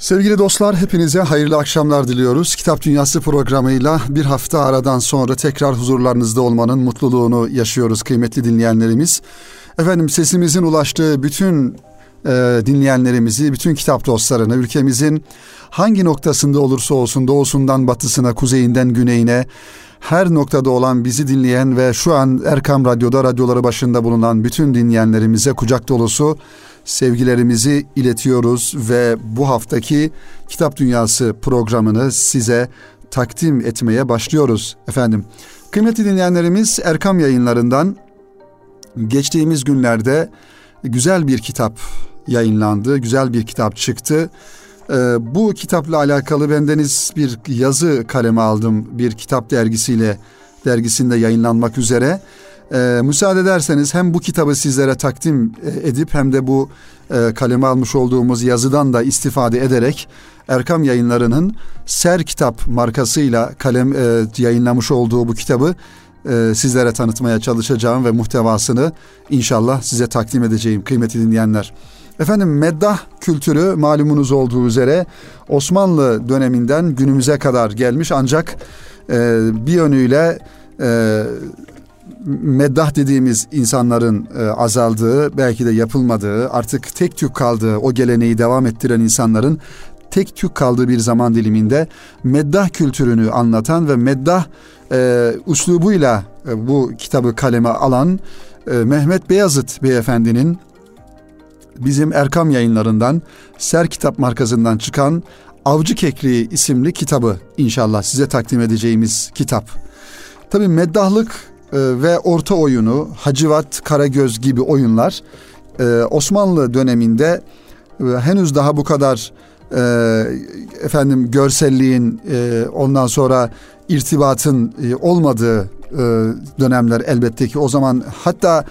Sevgili dostlar hepinize hayırlı akşamlar diliyoruz. Kitap Dünyası programıyla bir hafta aradan sonra tekrar huzurlarınızda olmanın mutluluğunu yaşıyoruz kıymetli dinleyenlerimiz. Efendim sesimizin ulaştığı bütün e, dinleyenlerimizi, bütün kitap dostlarını, ülkemizin hangi noktasında olursa olsun doğusundan batısına, kuzeyinden güneyine her noktada olan bizi dinleyen ve şu an Erkam Radyo'da radyoları başında bulunan bütün dinleyenlerimize kucak dolusu sevgilerimizi iletiyoruz ve bu haftaki Kitap Dünyası programını size takdim etmeye başlıyoruz efendim. Kıymetli dinleyenlerimiz Erkam yayınlarından geçtiğimiz günlerde güzel bir kitap yayınlandı, güzel bir kitap çıktı. Ee, bu kitapla alakalı bendeniz bir yazı kaleme aldım bir kitap dergisiyle dergisinde yayınlanmak üzere. Ee, müsaade ederseniz hem bu kitabı sizlere takdim e, edip hem de bu e, kaleme almış olduğumuz yazıdan da istifade ederek Erkam Yayınları'nın Ser Kitap markasıyla kalem e, yayınlamış olduğu bu kitabı e, sizlere tanıtmaya çalışacağım ve muhtevasını inşallah size takdim edeceğim kıymetli dinleyenler. Efendim meddah kültürü malumunuz olduğu üzere Osmanlı döneminden günümüze kadar gelmiş ancak e, bir yönüyle e, meddah dediğimiz insanların e, azaldığı, belki de yapılmadığı, artık tek tük kaldığı, o geleneği devam ettiren insanların tek tük kaldığı bir zaman diliminde meddah kültürünü anlatan ve meddah e, uslubuyla e, bu kitabı kaleme alan e, Mehmet Beyazıt beyefendinin bizim Erkam yayınlarından Ser Kitap markasından çıkan Avcı Kekliği isimli kitabı inşallah size takdim edeceğimiz kitap. Tabi meddahlık ve orta oyunu Hacivat, Karagöz gibi oyunlar e, Osmanlı döneminde e, henüz daha bu kadar e, efendim görselliğin ondan sonra irtibatın olmadığı dönemler elbette ki. O zaman hatta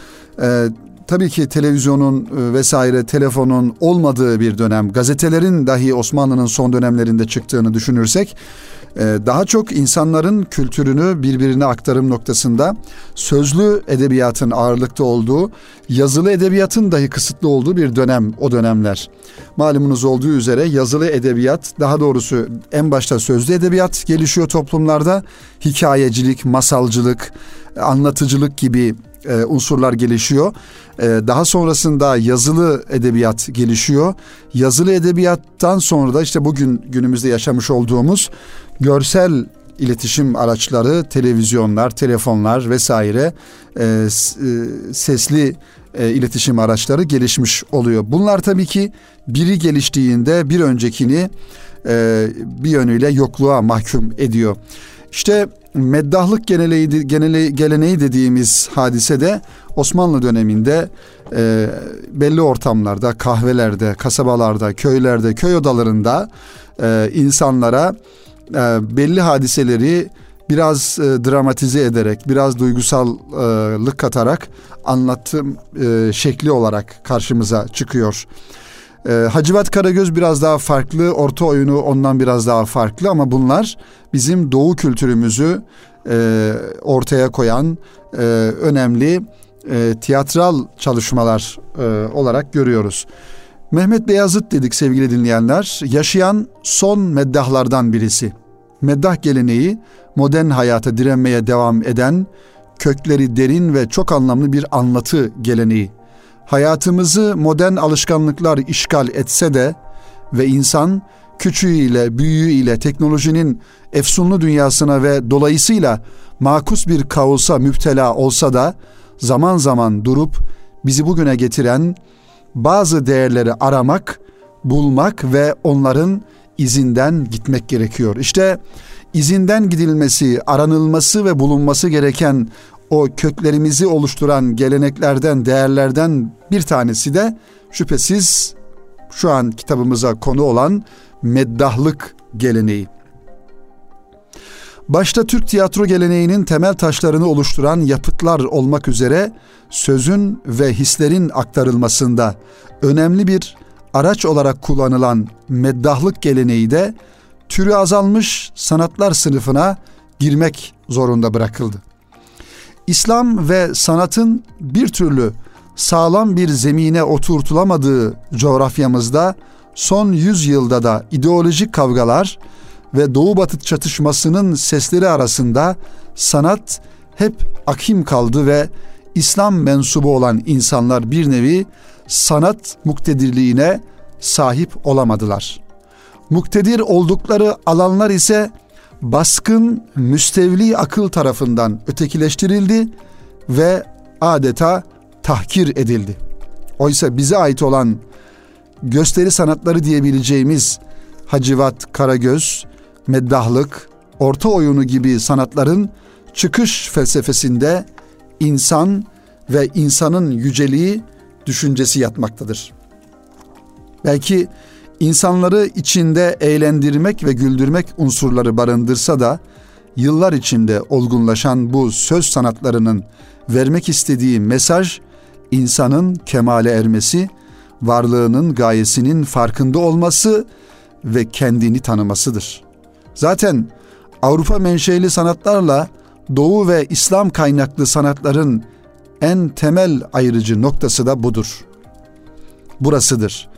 tabii ki televizyonun vesaire telefonun olmadığı bir dönem gazetelerin dahi Osmanlı'nın son dönemlerinde çıktığını düşünürsek ee, daha çok insanların kültürünü birbirine aktarım noktasında sözlü edebiyatın ağırlıkta olduğu, yazılı edebiyatın dahi kısıtlı olduğu bir dönem o dönemler. Malumunuz olduğu üzere yazılı edebiyat, daha doğrusu en başta sözlü edebiyat gelişiyor toplumlarda. Hikayecilik, masalcılık, anlatıcılık gibi e, unsurlar gelişiyor. E, daha sonrasında yazılı edebiyat gelişiyor. Yazılı edebiyattan sonra da işte bugün günümüzde yaşamış olduğumuz görsel iletişim araçları, televizyonlar, telefonlar vesaire e, e, sesli e, iletişim araçları gelişmiş oluyor. Bunlar tabii ki biri geliştiğinde bir öncekini e, bir yönüyle yokluğa mahkum ediyor. İşte meddahlık geneleği, genele, geleneği dediğimiz hadise de Osmanlı döneminde e, belli ortamlarda, kahvelerde, kasabalarda, köylerde, köy odalarında e, insanlara belli hadiseleri biraz e, dramatize ederek, biraz duygusallık katarak anlatım e, şekli olarak karşımıza çıkıyor. E, Hacivat Karagöz biraz daha farklı, orta oyunu ondan biraz daha farklı ama bunlar bizim doğu kültürümüzü e, ortaya koyan e, önemli e, tiyatral çalışmalar e, olarak görüyoruz. Mehmet Beyazıt dedik sevgili dinleyenler. Yaşayan son meddahlardan birisi. Meddah geleneği modern hayata direnmeye devam eden kökleri derin ve çok anlamlı bir anlatı geleneği. Hayatımızı modern alışkanlıklar işgal etse de ve insan küçüğüyle, büyüğüyle teknolojinin efsunlu dünyasına ve dolayısıyla makus bir kaosa müptela olsa da zaman zaman durup bizi bugüne getiren bazı değerleri aramak, bulmak ve onların izinden gitmek gerekiyor. İşte izinden gidilmesi, aranılması ve bulunması gereken o köklerimizi oluşturan geleneklerden, değerlerden bir tanesi de şüphesiz şu an kitabımıza konu olan meddahlık geleneği. Başta Türk tiyatro geleneğinin temel taşlarını oluşturan yapıtlar olmak üzere sözün ve hislerin aktarılmasında önemli bir araç olarak kullanılan meddahlık geleneği de türü azalmış sanatlar sınıfına girmek zorunda bırakıldı. İslam ve sanatın bir türlü sağlam bir zemine oturtulamadığı coğrafyamızda son 100 yılda da ideolojik kavgalar ve Doğu Batı çatışmasının sesleri arasında sanat hep akim kaldı ve İslam mensubu olan insanlar bir nevi sanat muktedirliğine sahip olamadılar. Muktedir oldukları alanlar ise baskın müstevli akıl tarafından ötekileştirildi ve adeta tahkir edildi. Oysa bize ait olan gösteri sanatları diyebileceğimiz hacivat, karagöz, meddahlık, orta oyunu gibi sanatların çıkış felsefesinde insan ve insanın yüceliği düşüncesi yatmaktadır. Belki insanları içinde eğlendirmek ve güldürmek unsurları barındırsa da yıllar içinde olgunlaşan bu söz sanatlarının vermek istediği mesaj insanın kemale ermesi, varlığının gayesinin farkında olması ve kendini tanımasıdır. Zaten Avrupa menşeli sanatlarla Doğu ve İslam kaynaklı sanatların en temel ayrıcı noktası da budur. Burasıdır.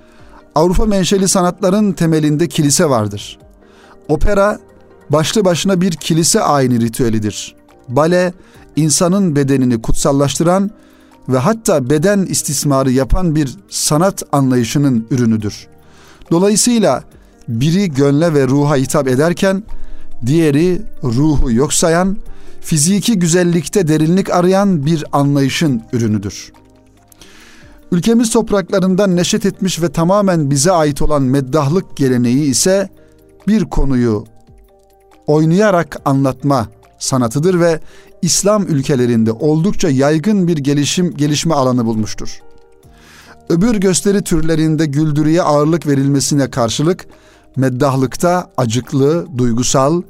Avrupa menşeli sanatların temelinde kilise vardır. Opera başlı başına bir kilise ayini ritüelidir. Bale insanın bedenini kutsallaştıran ve hatta beden istismarı yapan bir sanat anlayışının ürünüdür. Dolayısıyla biri gönle ve ruha hitap ederken diğeri ruhu yok sayan, fiziki güzellikte derinlik arayan bir anlayışın ürünüdür. Ülkemiz topraklarından neşet etmiş ve tamamen bize ait olan meddahlık geleneği ise bir konuyu oynayarak anlatma sanatıdır ve İslam ülkelerinde oldukça yaygın bir gelişim gelişme alanı bulmuştur. Öbür gösteri türlerinde güldürüye ağırlık verilmesine karşılık meddahlıkta acıklı, duygusal,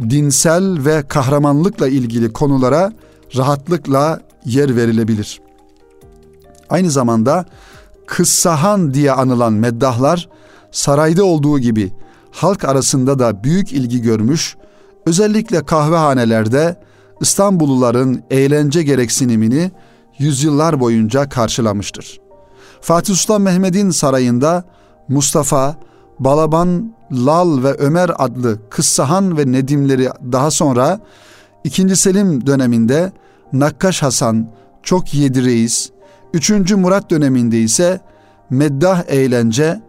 dinsel ve kahramanlıkla ilgili konulara rahatlıkla yer verilebilir. Aynı zamanda kıssahan diye anılan meddahlar sarayda olduğu gibi halk arasında da büyük ilgi görmüş, özellikle kahvehanelerde İstanbulluların eğlence gereksinimini yüzyıllar boyunca karşılamıştır. Fatih Sultan Mehmet'in sarayında Mustafa, Balaban, Lal ve Ömer adlı Kıssahan ve Nedimleri daha sonra 2. Selim döneminde Nakkaş Hasan, Çok Yedi Reis, 3. Murat döneminde ise Meddah Eğlence,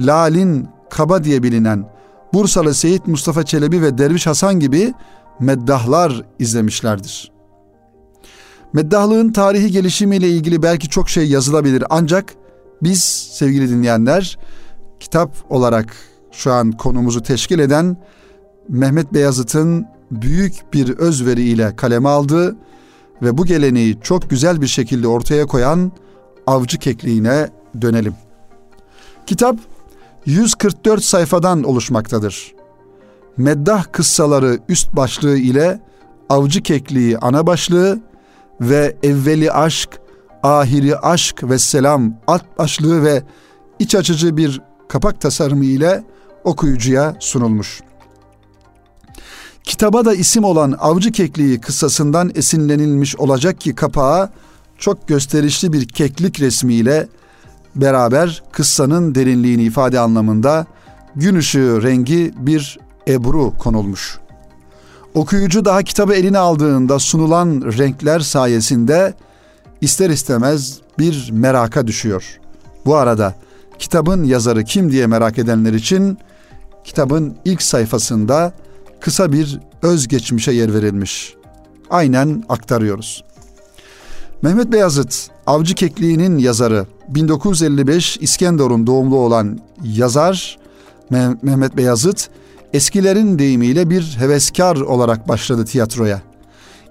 Lalin Kaba diye bilinen Bursalı Seyit Mustafa Çelebi ve Derviş Hasan gibi meddahlar izlemişlerdir. Meddahlığın tarihi gelişimiyle ilgili belki çok şey yazılabilir ancak biz sevgili dinleyenler kitap olarak şu an konumuzu teşkil eden Mehmet Beyazıt'ın büyük bir özveriyle kaleme aldığı ve bu geleneği çok güzel bir şekilde ortaya koyan avcı kekliğine dönelim. Kitap 144 sayfadan oluşmaktadır. Meddah kıssaları üst başlığı ile avcı kekliği ana başlığı ve evveli aşk, ahiri aşk ve selam alt başlığı ve iç açıcı bir kapak tasarımı ile okuyucuya sunulmuş. Kitaba da isim olan Avcı Kekliği kıssasından esinlenilmiş olacak ki kapağa çok gösterişli bir keklik resmiyle beraber kıssanın derinliğini ifade anlamında gün ışığı rengi bir ebru konulmuş. Okuyucu daha kitabı eline aldığında sunulan renkler sayesinde ister istemez bir meraka düşüyor. Bu arada kitabın yazarı kim diye merak edenler için kitabın ilk sayfasında kısa bir özgeçmişe yer verilmiş. Aynen aktarıyoruz. Mehmet Beyazıt, Avcı Kekliği'nin yazarı, 1955 İskenderun doğumlu olan yazar Mehmet Beyazıt, eskilerin deyimiyle bir heveskar olarak başladı tiyatroya.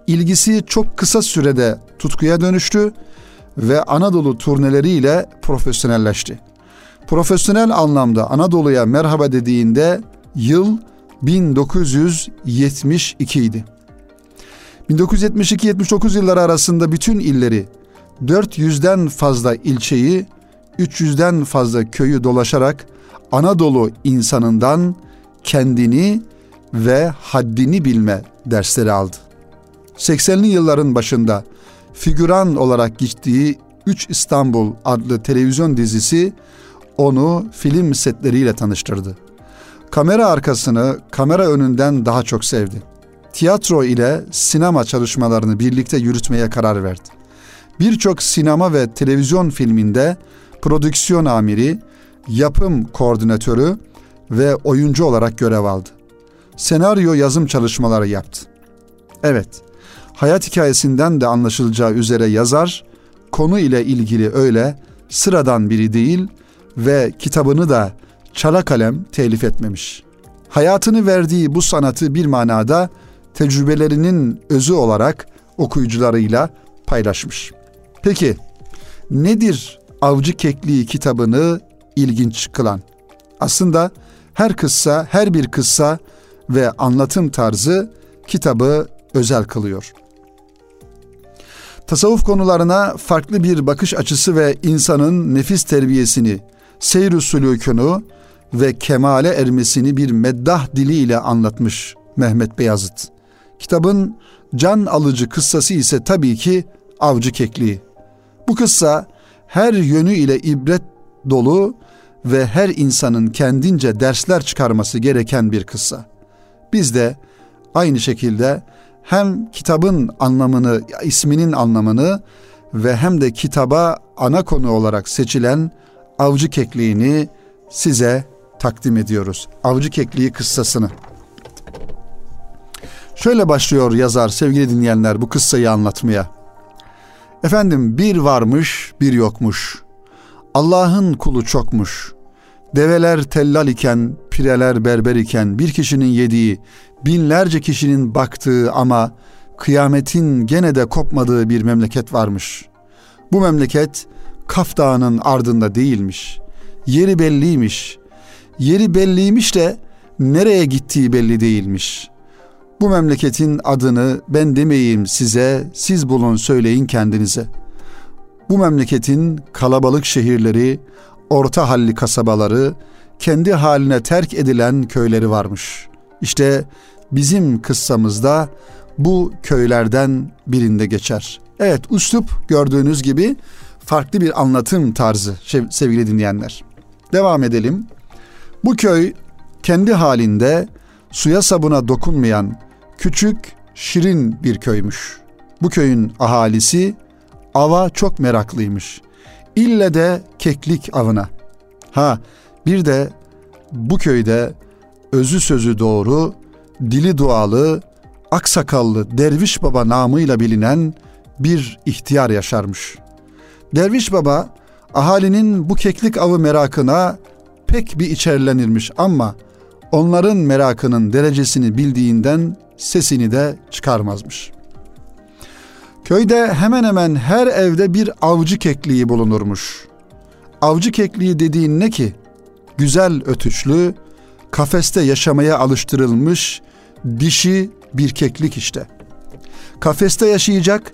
İlgisi çok kısa sürede tutkuya dönüştü ve Anadolu turneleriyle profesyonelleşti. Profesyonel anlamda Anadolu'ya merhaba dediğinde yıl 1972 idi. 1972-79 yılları arasında bütün illeri, 400'den fazla ilçeyi, 300'den fazla köyü dolaşarak Anadolu insanından kendini ve haddini bilme dersleri aldı. 80'li yılların başında figüran olarak gittiği 3 İstanbul adlı televizyon dizisi onu film setleriyle tanıştırdı. Kamera arkasını kamera önünden daha çok sevdi. Tiyatro ile sinema çalışmalarını birlikte yürütmeye karar verdi. Birçok sinema ve televizyon filminde prodüksiyon amiri, yapım koordinatörü ve oyuncu olarak görev aldı. Senaryo yazım çalışmaları yaptı. Evet, hayat hikayesinden de anlaşılacağı üzere yazar, konu ile ilgili öyle sıradan biri değil ve kitabını da çala kalem telif etmemiş. Hayatını verdiği bu sanatı bir manada tecrübelerinin özü olarak okuyucularıyla paylaşmış. Peki nedir Avcı Kekliği kitabını ilginç kılan? Aslında her kıssa, her bir kıssa ve anlatım tarzı kitabı özel kılıyor. Tasavvuf konularına farklı bir bakış açısı ve insanın nefis terbiyesini, seyr-i sülûkünü ve kemale ermesini bir meddah diliyle anlatmış Mehmet Beyazıt. Kitabın can alıcı kıssası ise tabii ki Avcı Kekliği. Bu kıssa her yönü ile ibret dolu ve her insanın kendince dersler çıkarması gereken bir kıssa. Biz de aynı şekilde hem kitabın anlamını, isminin anlamını ve hem de kitaba ana konu olarak seçilen avcı kekliğini size takdim ediyoruz. Avcı kekliği kıssasını. Şöyle başlıyor yazar sevgili dinleyenler bu kıssayı anlatmaya. Efendim bir varmış bir yokmuş. Allah'ın kulu çokmuş. Develer tellal iken, pireler berber iken bir kişinin yediği, binlerce kişinin baktığı ama kıyametin gene de kopmadığı bir memleket varmış. Bu memleket Kaf Dağı'nın ardında değilmiş. Yeri belliymiş. Yeri belliymiş de nereye gittiği belli değilmiş. Bu memleketin adını ben demeyeyim size, siz bulun söyleyin kendinize. Bu memleketin kalabalık şehirleri, orta halli kasabaları, kendi haline terk edilen köyleri varmış. İşte bizim kıssamızda bu köylerden birinde geçer. Evet, üslup gördüğünüz gibi farklı bir anlatım tarzı sevgili dinleyenler. Devam edelim. Bu köy kendi halinde suya sabuna dokunmayan küçük, şirin bir köymüş. Bu köyün ahalisi ava çok meraklıymış. İlle de keklik avına. Ha bir de bu köyde özü sözü doğru, dili dualı, aksakallı Derviş Baba namıyla bilinen bir ihtiyar yaşarmış. Derviş Baba ahalinin bu keklik avı merakına pek bir içerlenirmiş ama onların merakının derecesini bildiğinden sesini de çıkarmazmış. Köyde hemen hemen her evde bir avcı kekliği bulunurmuş. Avcı kekliği dediğin ne ki? Güzel ötüşlü, kafeste yaşamaya alıştırılmış dişi bir keklik işte. Kafeste yaşayacak,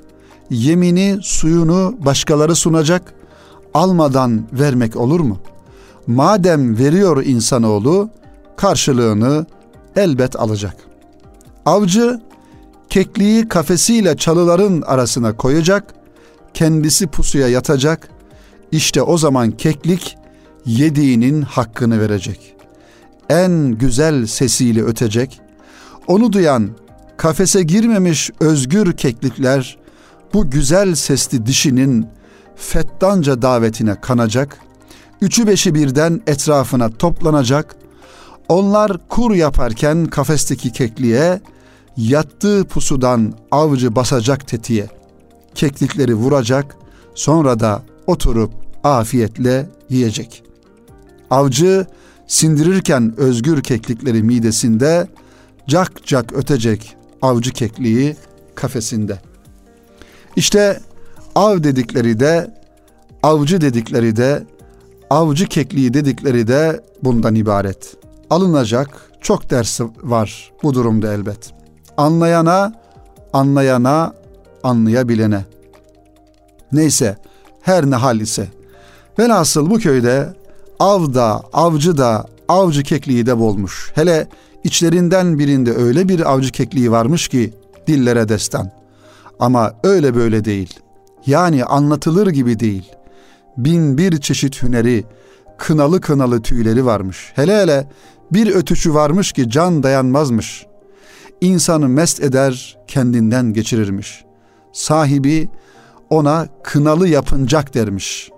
yemini, suyunu başkaları sunacak, almadan vermek olur mu? Madem veriyor insanoğlu, karşılığını elbet alacak. Avcı kekliği kafesiyle çalıların arasına koyacak, kendisi pusuya yatacak. İşte o zaman keklik yediğinin hakkını verecek. En güzel sesiyle ötecek. Onu duyan kafese girmemiş özgür keklikler bu güzel sesli dişinin fettanca davetine kanacak. Üçü beşi birden etrafına toplanacak. Onlar kur yaparken kafesteki kekliğe yattığı pusudan avcı basacak tetiğe. Keklikleri vuracak, sonra da oturup afiyetle yiyecek. Avcı sindirirken özgür keklikleri midesinde, cak cak ötecek avcı kekliği kafesinde. İşte av dedikleri de, avcı dedikleri de, avcı kekliği dedikleri de bundan ibaret. Alınacak çok dersi var bu durumda elbet anlayana, anlayana, anlayabilene. Neyse, her ne hal ise. Velhasıl bu köyde av da, avcı da, avcı kekliği de bolmuş. Hele içlerinden birinde öyle bir avcı kekliği varmış ki dillere destan. Ama öyle böyle değil. Yani anlatılır gibi değil. Bin bir çeşit hüneri, kınalı kınalı tüyleri varmış. Hele hele bir ötüşü varmış ki can dayanmazmış. İnsanı mest eder, kendinden geçirirmiş. Sahibi ona kınalı yapıncak dermiş.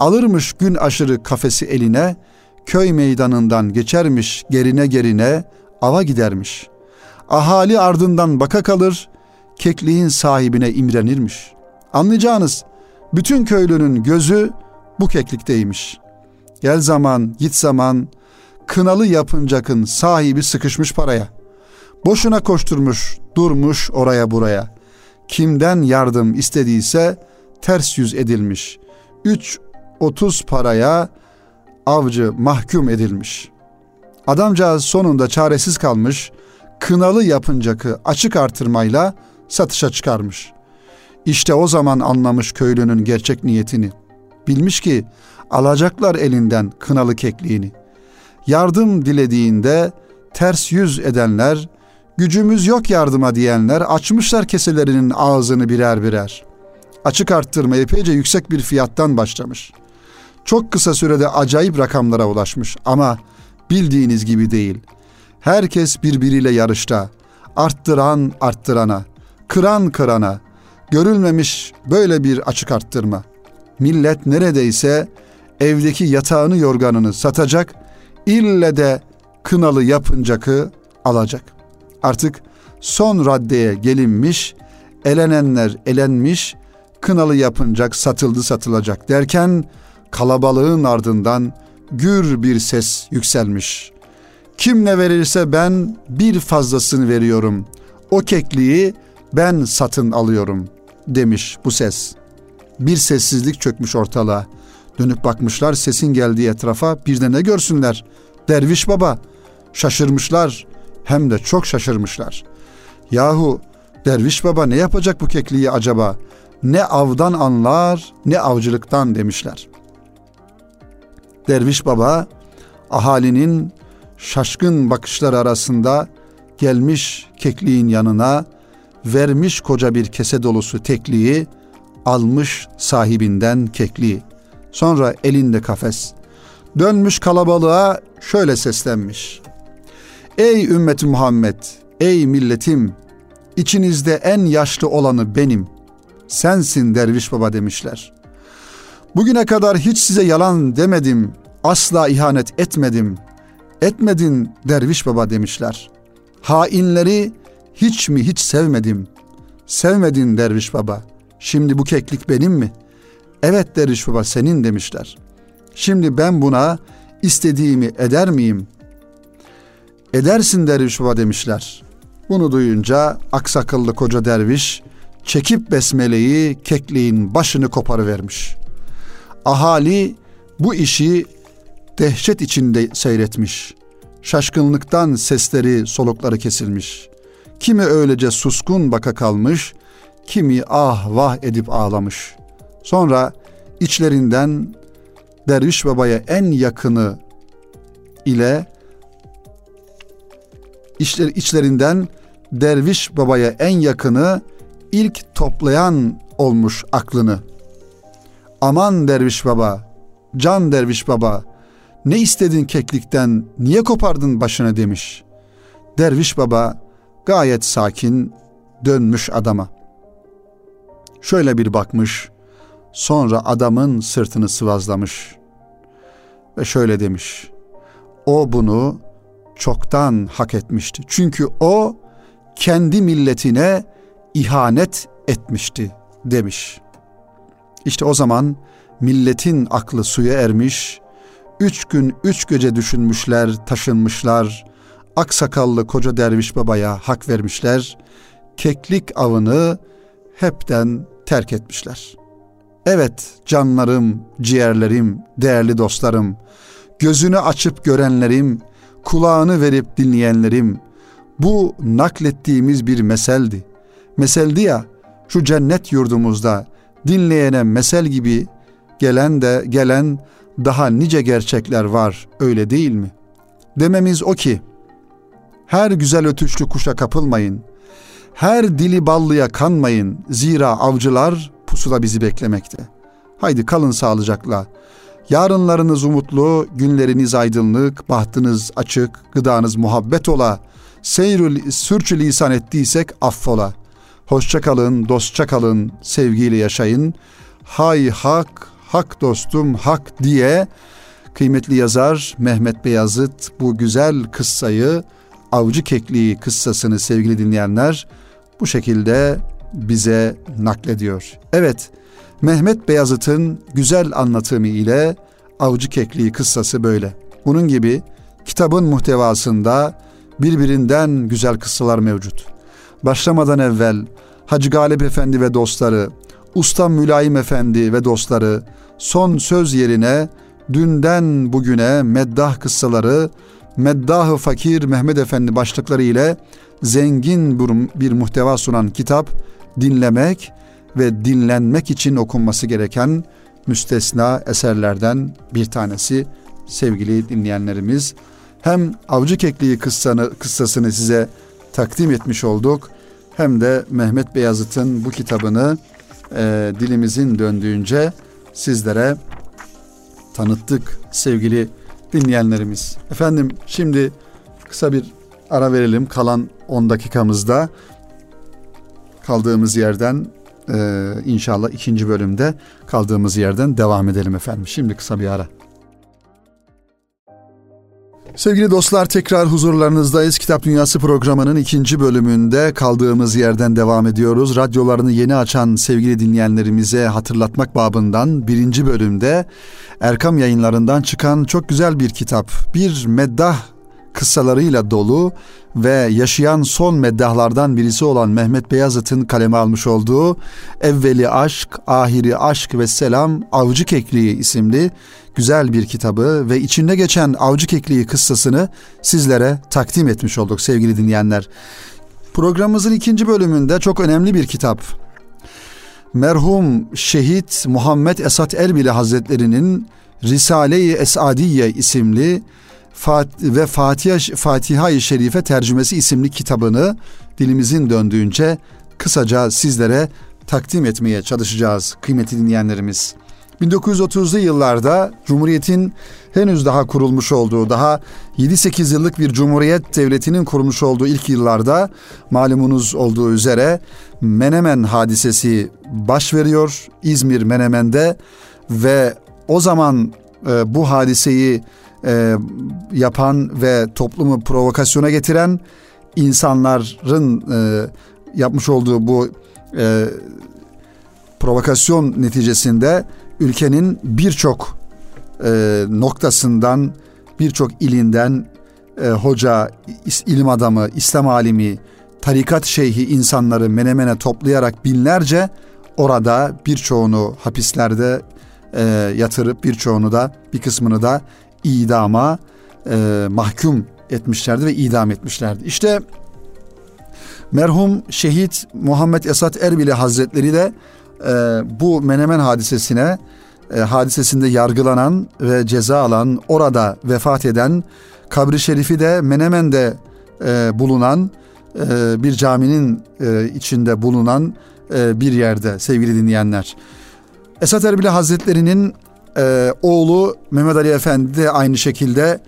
Alırmış gün aşırı kafesi eline, köy meydanından geçermiş gerine gerine ava gidermiş. Ahali ardından baka kalır, kekliğin sahibine imrenirmiş. Anlayacağınız bütün köylünün gözü bu keklikteymiş. Gel zaman git zaman kınalı yapıncakın sahibi sıkışmış paraya. Boşuna koşturmuş durmuş oraya buraya. Kimden yardım istediyse ters yüz edilmiş. Üç otuz paraya avcı mahkum edilmiş. Adamcağız sonunda çaresiz kalmış, kınalı yapıncakı açık artırmayla satışa çıkarmış. İşte o zaman anlamış köylünün gerçek niyetini. Bilmiş ki alacaklar elinden kınalı kekliğini. Yardım dilediğinde ters yüz edenler, gücümüz yok yardıma diyenler açmışlar keselerinin ağzını birer birer. Açık arttırma epeyce yüksek bir fiyattan başlamış. Çok kısa sürede acayip rakamlara ulaşmış ama bildiğiniz gibi değil. Herkes birbiriyle yarışta. Arttıran arttırana, kıran kırana. Görülmemiş böyle bir açık arttırma. Millet neredeyse evdeki yatağını yorganını satacak, ille de kınalı yapıncakı alacak. Artık son raddeye gelinmiş, elenenler elenmiş, kınalı yapıncak satıldı satılacak derken kalabalığın ardından gür bir ses yükselmiş. Kim ne verirse ben bir fazlasını veriyorum. O kekliği ben satın alıyorum demiş bu ses. Bir sessizlik çökmüş ortalığa. Dönüp bakmışlar sesin geldiği etrafa bir de ne görsünler. Derviş baba şaşırmışlar hem de çok şaşırmışlar. Yahu derviş baba ne yapacak bu kekliği acaba? Ne avdan anlar ne avcılıktan demişler. Derviş baba ahalinin şaşkın bakışlar arasında gelmiş kekliğin yanına vermiş koca bir kese dolusu tekliği almış sahibinden kekliği. Sonra elinde kafes. Dönmüş kalabalığa şöyle seslenmiş. Ey ümmeti Muhammed, ey milletim, içinizde en yaşlı olanı benim. Sensin derviş baba demişler. Bugüne kadar hiç size yalan demedim, asla ihanet etmedim. Etmedin derviş baba demişler. Hainleri hiç mi hiç sevmedim. Sevmedin derviş baba. Şimdi bu keklik benim mi? Evet derviş baba senin demişler. Şimdi ben buna istediğimi eder miyim? Edersin derviş baba demişler. Bunu duyunca aksakallı koca derviş çekip besmeleyi kekliğin başını koparıvermiş. Ahali bu işi dehşet içinde seyretmiş. Şaşkınlıktan sesleri, solukları kesilmiş. Kimi öylece suskun baka kalmış, kimi ah vah edip ağlamış. Sonra içlerinden derviş babaya en yakını ile içler, içlerinden derviş babaya en yakını ilk toplayan olmuş aklını. Aman derviş baba, can derviş baba, ne istedin keklikten, niye kopardın başını demiş. Derviş baba gayet sakin dönmüş adama. Şöyle bir bakmış, sonra adamın sırtını sıvazlamış ve şöyle demiş. O bunu çoktan hak etmişti. Çünkü o kendi milletine ihanet etmişti demiş. İşte o zaman milletin aklı suya ermiş, üç gün üç gece düşünmüşler, taşınmışlar, aksakallı koca derviş babaya hak vermişler, keklik avını hepten terk etmişler. Evet canlarım, ciğerlerim, değerli dostlarım, gözünü açıp görenlerim, kulağını verip dinleyenlerim, bu naklettiğimiz bir meseldi. Meseldi ya, şu cennet yurdumuzda dinleyene mesel gibi gelen de gelen daha nice gerçekler var öyle değil mi? Dememiz o ki her güzel ötüşlü kuşa kapılmayın. Her dili ballıya kanmayın. Zira avcılar pusuda bizi beklemekte. Haydi kalın sağlıcakla. Yarınlarınız umutlu, günleriniz aydınlık, bahtınız açık, gıdanız muhabbet ola. Seyrül sürçü lisan ettiysek affola. Hoşça kalın, dostça kalın, sevgiyle yaşayın. Hay hak, hak dostum, hak diye kıymetli yazar Mehmet Beyazıt bu güzel kıssayı Avcı Kekliği kıssasını sevgili dinleyenler bu şekilde bize naklediyor. Evet, Mehmet Beyazıt'ın güzel anlatımı ile Avcı Kekliği kıssası böyle. Bunun gibi kitabın muhtevasında birbirinden güzel kıssalar mevcut. Başlamadan evvel Hacı Galip Efendi ve dostları, Usta Mülayim Efendi ve dostları son söz yerine dünden bugüne meddah kıssaları, meddah fakir Mehmet Efendi başlıkları ile zengin bir muhteva sunan kitap dinlemek ve dinlenmek için okunması gereken müstesna eserlerden bir tanesi sevgili dinleyenlerimiz. Hem Avcı Kekliği kıssanı, kıssasını size takdim etmiş olduk hem de Mehmet Beyazıt'ın bu kitabını e, dilimizin döndüğünce sizlere tanıttık sevgili dinleyenlerimiz. Efendim şimdi kısa bir ara verelim kalan 10 dakikamızda kaldığımız yerden e, inşallah ikinci bölümde kaldığımız yerden devam edelim efendim. Şimdi kısa bir ara. Sevgili dostlar tekrar huzurlarınızdayız. Kitap Dünyası programının ikinci bölümünde kaldığımız yerden devam ediyoruz. Radyolarını yeni açan sevgili dinleyenlerimize hatırlatmak babından birinci bölümde Erkam yayınlarından çıkan çok güzel bir kitap. Bir meddah kıssalarıyla dolu ve yaşayan son meddahlardan birisi olan Mehmet Beyazıt'ın kaleme almış olduğu Evveli Aşk, Ahiri Aşk ve Selam Avcı Kekliği isimli güzel bir kitabı ve içinde geçen Avcı Kekliği kıssasını sizlere takdim etmiş olduk sevgili dinleyenler. Programımızın ikinci bölümünde çok önemli bir kitap. Merhum Şehit Muhammed Esat Erbili Hazretleri'nin Risale-i Esadiye isimli ve Fatiha Fatiha-i Şerife tercümesi isimli kitabını dilimizin döndüğünce kısaca sizlere takdim etmeye çalışacağız kıymetli dinleyenlerimiz. 1930'lu yıllarda Cumhuriyet'in henüz daha kurulmuş olduğu, daha 7-8 yıllık bir Cumhuriyet Devleti'nin kurulmuş olduğu ilk yıllarda malumunuz olduğu üzere Menemen hadisesi baş veriyor İzmir Menemen'de ve o zaman e, bu hadiseyi e, yapan ve toplumu provokasyona getiren insanların e, yapmış olduğu bu e, provokasyon neticesinde ülkenin birçok e, noktasından, birçok ilinden e, hoca, ilim adamı, İslam alimi, tarikat şeyhi insanları menemene toplayarak binlerce orada birçoğunu hapislerde e, yatırıp birçoğunu da bir kısmını da idama e, mahkum etmişlerdi ve idam etmişlerdi. İşte merhum şehit Muhammed Esat Erbili Hazretleri de e, bu Menemen hadisesine e, hadisesinde yargılanan ve ceza alan orada vefat eden kabri şerifi de Menemen'de e, bulunan e, bir caminin e, içinde bulunan e, bir yerde sevgili dinleyenler. Esat Erbili Hazretleri'nin e, oğlu Mehmet Ali Efendi de aynı şekilde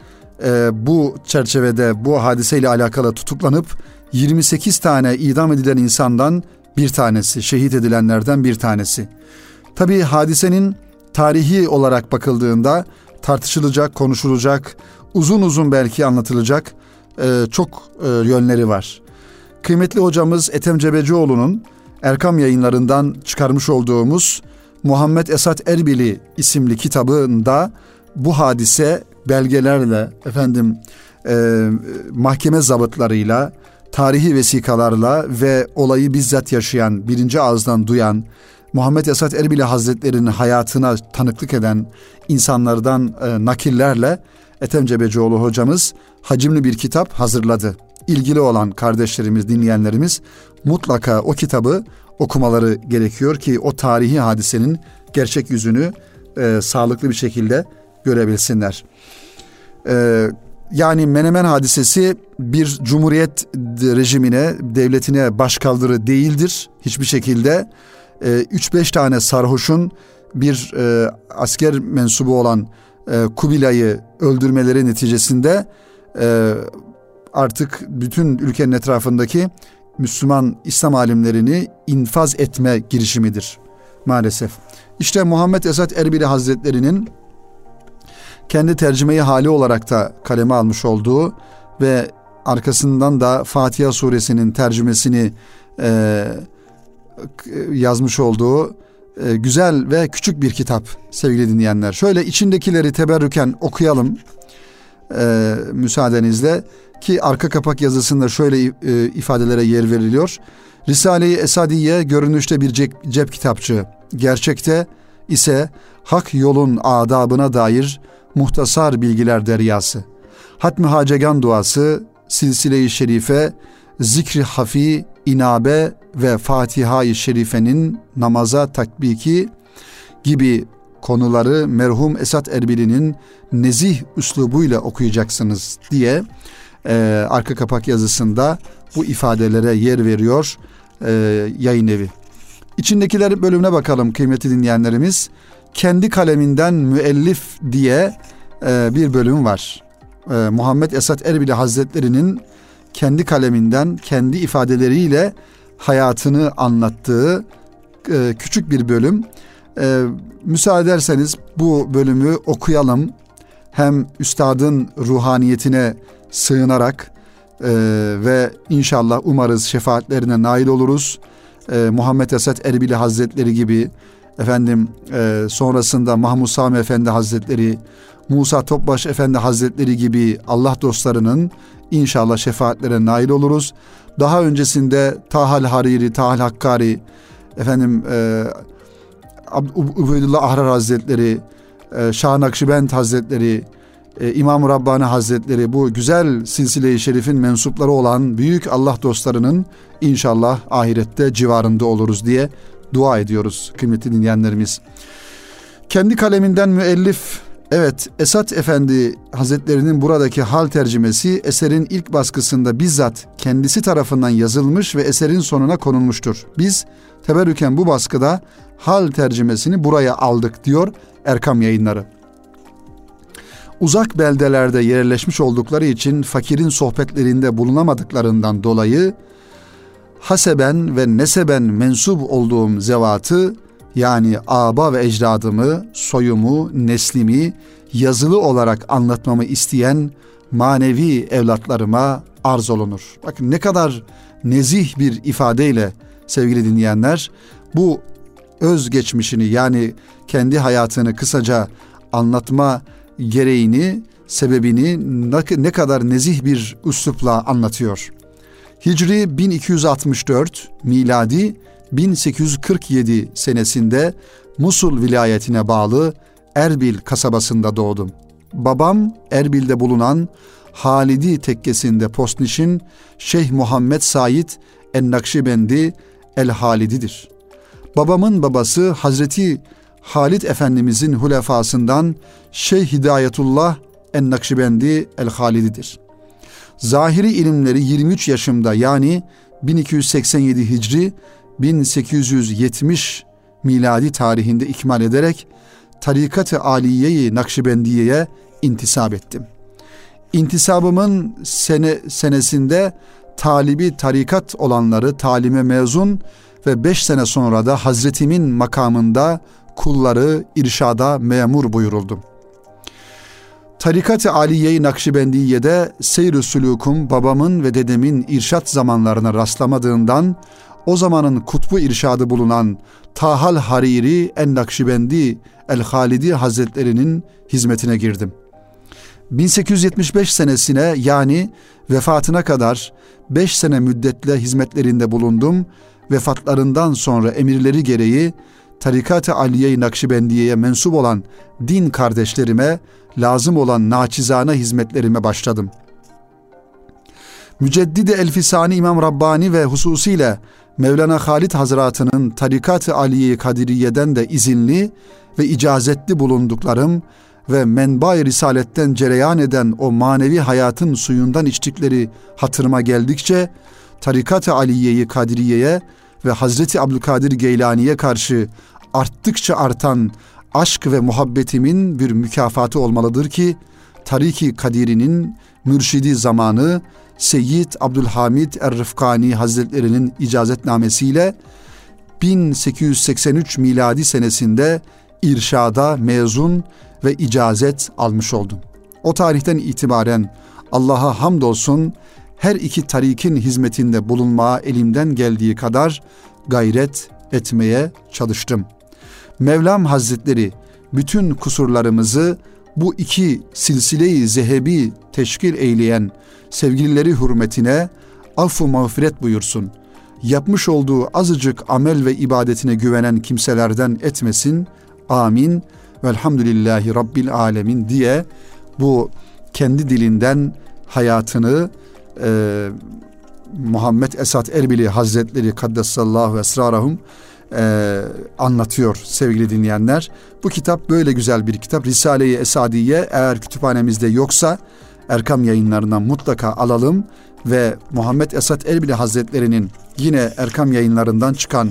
e, bu çerçevede bu hadiseyle alakalı tutuklanıp 28 tane idam edilen insandan bir tanesi, şehit edilenlerden bir tanesi. Tabi hadisenin tarihi olarak bakıldığında tartışılacak, konuşulacak, uzun uzun belki anlatılacak e, çok e, yönleri var. Kıymetli hocamız Ethem Cebecioğlu'nun Erkam yayınlarından çıkarmış olduğumuz Muhammed Esat Erbili isimli kitabında bu hadise belgelerle efendim e, mahkeme zabıtlarıyla tarihi vesikalarla ve olayı bizzat yaşayan birinci ağızdan duyan Muhammed Esat Erbili Hazretleri'nin hayatına tanıklık eden insanlardan e, nakillerle Ethem Cebecioğlu hocamız hacimli bir kitap hazırladı. İlgili olan kardeşlerimiz, dinleyenlerimiz mutlaka o kitabı okumaları gerekiyor ki o tarihi hadisenin gerçek yüzünü e, sağlıklı bir şekilde görebilsinler. E, yani Menemen hadisesi bir cumhuriyet rejimine, devletine başkaldırı değildir. Hiçbir şekilde 3-5 e, tane sarhoşun bir e, asker mensubu olan e, Kubilay'ı öldürmeleri neticesinde e, artık bütün ülkenin etrafındaki Müslüman İslam alimlerini infaz etme girişimidir maalesef. İşte Muhammed Esat Erbili Hazretleri'nin kendi tercümeyi hali olarak da kaleme almış olduğu ve arkasından da Fatiha suresinin tercümesini e, yazmış olduğu e, güzel ve küçük bir kitap sevgili dinleyenler. Şöyle içindekileri teberrüken okuyalım e, müsaadenizle ki arka kapak yazısında şöyle e, ifadelere yer veriliyor. Risale-i Esadiye görünüşte bir cep, cep kitapçı, gerçekte ise hak yolun adabına dair muhtasar bilgiler deryası. Hatmi Hacegan duası, silsile-i şerife, zikri hafi, inabe ve Fatiha-i Şerife'nin namaza takbiki gibi konuları merhum Esat Erbil'in nezih üslubuyla okuyacaksınız diye e, arka kapak yazısında bu ifadelere yer veriyor e, yayın evi. İçindekiler bölümüne bakalım kıymetli dinleyenlerimiz. Kendi kaleminden müellif diye e, bir bölüm var. E, Muhammed Esat Erbili Hazretleri'nin kendi kaleminden, kendi ifadeleriyle hayatını anlattığı e, küçük bir bölüm. E, müsaade ederseniz bu bölümü okuyalım. Hem üstadın ruhaniyetine sığınarak e, ve inşallah umarız şefaatlerine nail oluruz. E, Muhammed Esat Erbili Hazretleri gibi efendim e, sonrasında Mahmud Sami Efendi Hazretleri, Musa Topbaş Efendi Hazretleri gibi Allah dostlarının inşallah şefaatlerine nail oluruz. Daha öncesinde Tahal Hariri, Tahal Hakkari, efendim e, Ubeydullah Ahrar Hazretleri, e, Şah Nakşibend Hazretleri, e, İmam Rabbani Hazretleri bu güzel silsile-i şerifin mensupları olan büyük Allah dostlarının inşallah ahirette civarında oluruz diye dua ediyoruz kıymetli dinleyenlerimiz. Kendi kaleminden müellif Evet, Esat Efendi Hazretlerinin buradaki hal tercümesi eserin ilk baskısında bizzat kendisi tarafından yazılmış ve eserin sonuna konulmuştur. Biz teberrüken bu baskıda hal tercümesini buraya aldık diyor Erkam Yayınları. Uzak beldelerde yerleşmiş oldukları için fakirin sohbetlerinde bulunamadıklarından dolayı haseben ve neseben mensup olduğum zevatı yani aba ve ecdadımı, soyumu, neslimi yazılı olarak anlatmamı isteyen manevi evlatlarıma arz olunur. Bakın ne kadar nezih bir ifadeyle sevgili dinleyenler bu öz geçmişini yani kendi hayatını kısaca anlatma gereğini, sebebini ne kadar nezih bir üslupla anlatıyor. Hicri 1264, miladi 1847 senesinde Musul vilayetine bağlı Erbil kasabasında doğdum. Babam Erbil'de bulunan Halidi tekkesinde postnişin Şeyh Muhammed Said En-Nakşibendi El-Halididir. Babamın babası Hazreti Halid Efendimizin hulefasından Şeyh Hidayetullah En-Nakşibendi El-Halididir. Zahiri ilimleri 23 yaşımda yani 1287 Hicri 1870 miladi tarihinde ikmal ederek Tarikat-ı Aliye-i Nakşibendiye'ye intisap ettim. İntisabımın sene, senesinde talibi tarikat olanları talime mezun ve beş sene sonra da Hazretimin makamında kulları irşada memur buyuruldum. Tarikat-ı Aliye-i Nakşibendiye'de seyr-i sülûkum babamın ve dedemin irşat zamanlarına rastlamadığından o zamanın kutbu irşadı bulunan Tahal Hariri en-Nakşibendi el-Halidi Hazretlerinin hizmetine girdim. 1875 senesine yani vefatına kadar 5 sene müddetle hizmetlerinde bulundum. Vefatlarından sonra emirleri gereği Tarikat-ı Aliye-i Nakşibendiye'ye mensup olan din kardeşlerime lazım olan naçizane hizmetlerime başladım. Müceddidi Elfisani İmam Rabbani ve hususiyle Mevlana Halid Hazratı'nın Tarikat-ı Aliye Kadiriye'den de izinli ve icazetli bulunduklarım ve menba-i risaletten cereyan eden o manevi hayatın suyundan içtikleri hatırıma geldikçe Tarikat-ı Aliye'yi Kadiriye'ye ve Hazreti Abdülkadir Geylani'ye karşı arttıkça artan aşk ve muhabbetimin bir mükafatı olmalıdır ki Tariki Kadiri'nin mürşidi zamanı Seyyid Abdülhamid Er-Rıfkani Hazretlerinin icazetnamesiyle 1883 miladi senesinde irşada mezun ve icazet almış oldum. O tarihten itibaren Allah'a hamdolsun her iki tarikin hizmetinde bulunmaya elimden geldiği kadar gayret etmeye çalıştım. Mevlam Hazretleri bütün kusurlarımızı bu iki silsile-i zehebi teşkil eyleyen sevgilileri hürmetine affu mağfiret buyursun. Yapmış olduğu azıcık amel ve ibadetine güvenen kimselerden etmesin. Amin. Velhamdülillahi Rabbil Alemin diye bu kendi dilinden hayatını e, Muhammed Esat Erbili Hazretleri Kaddesallahu Esrarahum e, anlatıyor sevgili dinleyenler. Bu kitap böyle güzel bir kitap. Risale-i Esadiye eğer kütüphanemizde yoksa Erkam yayınlarından mutlaka alalım ve Muhammed Esat Erbili Hazretleri'nin yine Erkam yayınlarından çıkan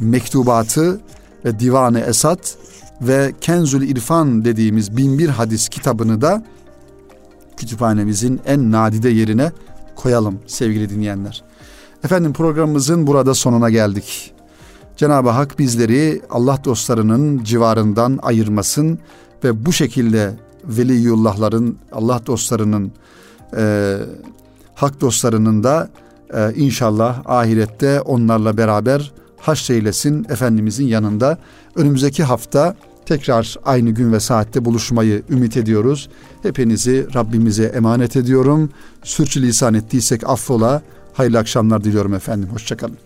mektubatı ve Divanı Esat ve Kenzül İrfan dediğimiz binbir hadis kitabını da kütüphanemizin en nadide yerine koyalım sevgili dinleyenler. Efendim programımızın burada sonuna geldik. Cenab-ı Hak bizleri Allah dostlarının civarından ayırmasın ve bu şekilde veliyullahların, Allah dostlarının, e, hak dostlarının da e, inşallah ahirette onlarla beraber haşreylesin Efendimizin yanında. Önümüzdeki hafta tekrar aynı gün ve saatte buluşmayı ümit ediyoruz. Hepinizi Rabbimize emanet ediyorum. Sürçülisan ettiysek affola. Hayırlı akşamlar diliyorum efendim. Hoşçakalın.